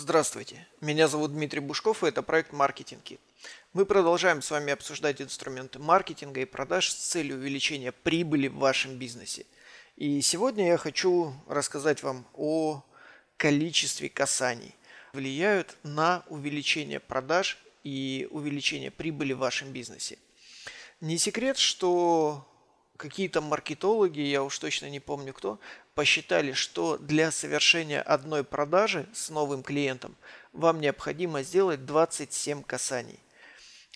Здравствуйте, меня зовут Дмитрий Бушков, и это проект Kit. Мы продолжаем с вами обсуждать инструменты маркетинга и продаж с целью увеличения прибыли в вашем бизнесе. И сегодня я хочу рассказать вам о количестве касаний. Влияют на увеличение продаж и увеличение прибыли в вашем бизнесе. Не секрет, что какие-то маркетологи, я уж точно не помню кто, посчитали, что для совершения одной продажи с новым клиентом вам необходимо сделать 27 касаний.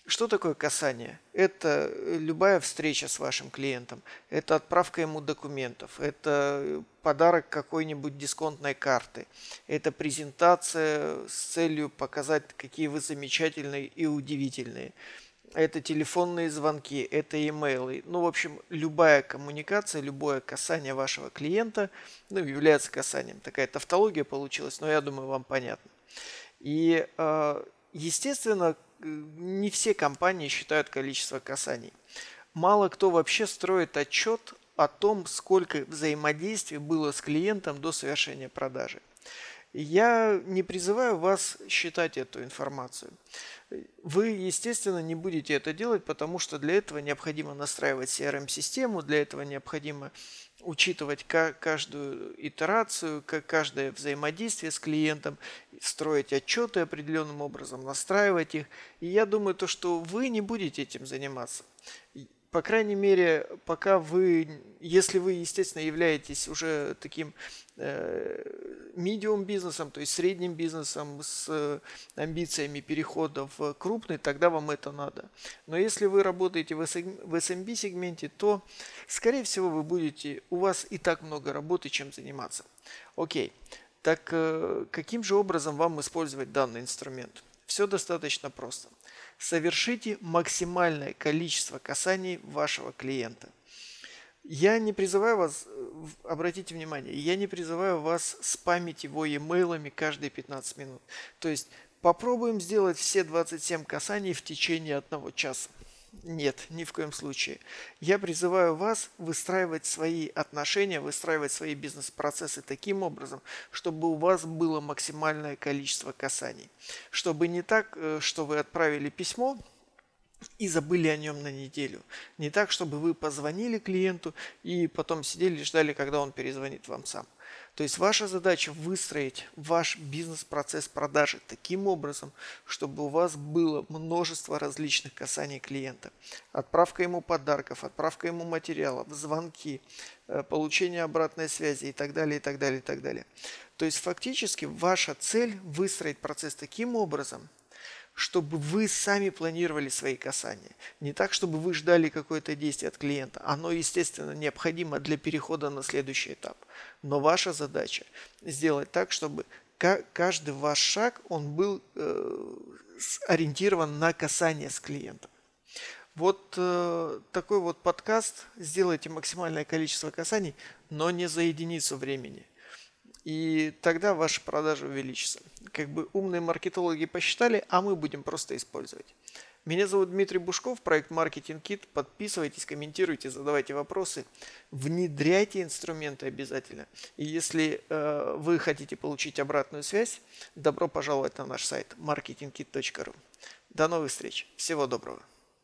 Что такое касание? Это любая встреча с вашим клиентом, это отправка ему документов, это подарок какой-нибудь дисконтной карты, это презентация с целью показать, какие вы замечательные и удивительные – это телефонные звонки, это имейлы. Ну, в общем, любая коммуникация, любое касание вашего клиента ну, является касанием. Такая тавтология получилась, но я думаю, вам понятно. И, а, естественно, не все компании считают количество касаний. Мало кто вообще строит отчет о том, сколько взаимодействий было с клиентом до совершения продажи. Я не призываю вас считать эту информацию. Вы, естественно, не будете это делать, потому что для этого необходимо настраивать CRM-систему, для этого необходимо учитывать каждую итерацию, каждое взаимодействие с клиентом, строить отчеты определенным образом, настраивать их. И я думаю, то, что вы не будете этим заниматься по крайней мере, пока вы, если вы, естественно, являетесь уже таким медиум э, бизнесом, то есть средним бизнесом с э, амбициями перехода в крупный, тогда вам это надо. Но если вы работаете в SMB сегменте, то, скорее всего, вы будете, у вас и так много работы, чем заниматься. Окей, так э, каким же образом вам использовать данный инструмент? Все достаточно просто – совершите максимальное количество касаний вашего клиента. Я не призываю вас, обратите внимание, я не призываю вас спамить его имейлами каждые 15 минут. То есть попробуем сделать все 27 касаний в течение одного часа. Нет, ни в коем случае. Я призываю вас выстраивать свои отношения, выстраивать свои бизнес-процессы таким образом, чтобы у вас было максимальное количество касаний. Чтобы не так, э, что вы отправили письмо, и забыли о нем на неделю. Не так, чтобы вы позвонили клиенту и потом сидели и ждали, когда он перезвонит вам сам. То есть ваша задача выстроить ваш бизнес-процесс продажи таким образом, чтобы у вас было множество различных касаний клиента. Отправка ему подарков, отправка ему материалов, звонки, э, получение обратной связи и так далее, и так далее, и так далее. То есть фактически ваша цель выстроить процесс таким образом, чтобы вы сами планировали свои касания. Не так, чтобы вы ждали какое-то действие от клиента. Оно, естественно, необходимо для перехода на следующий этап. Но ваша задача сделать так, чтобы каждый ваш шаг, он был э, ориентирован на касание с клиентом. Вот э, такой вот подкаст. Сделайте максимальное количество касаний, но не за единицу времени. И тогда ваша продажа увеличится. Как бы умные маркетологи посчитали, а мы будем просто использовать. Меня зовут Дмитрий Бушков, проект Marketing Kit. Подписывайтесь, комментируйте, задавайте вопросы, внедряйте инструменты обязательно. И если э, вы хотите получить обратную связь, добро пожаловать на наш сайт marketingkit.ru. До новых встреч. Всего доброго.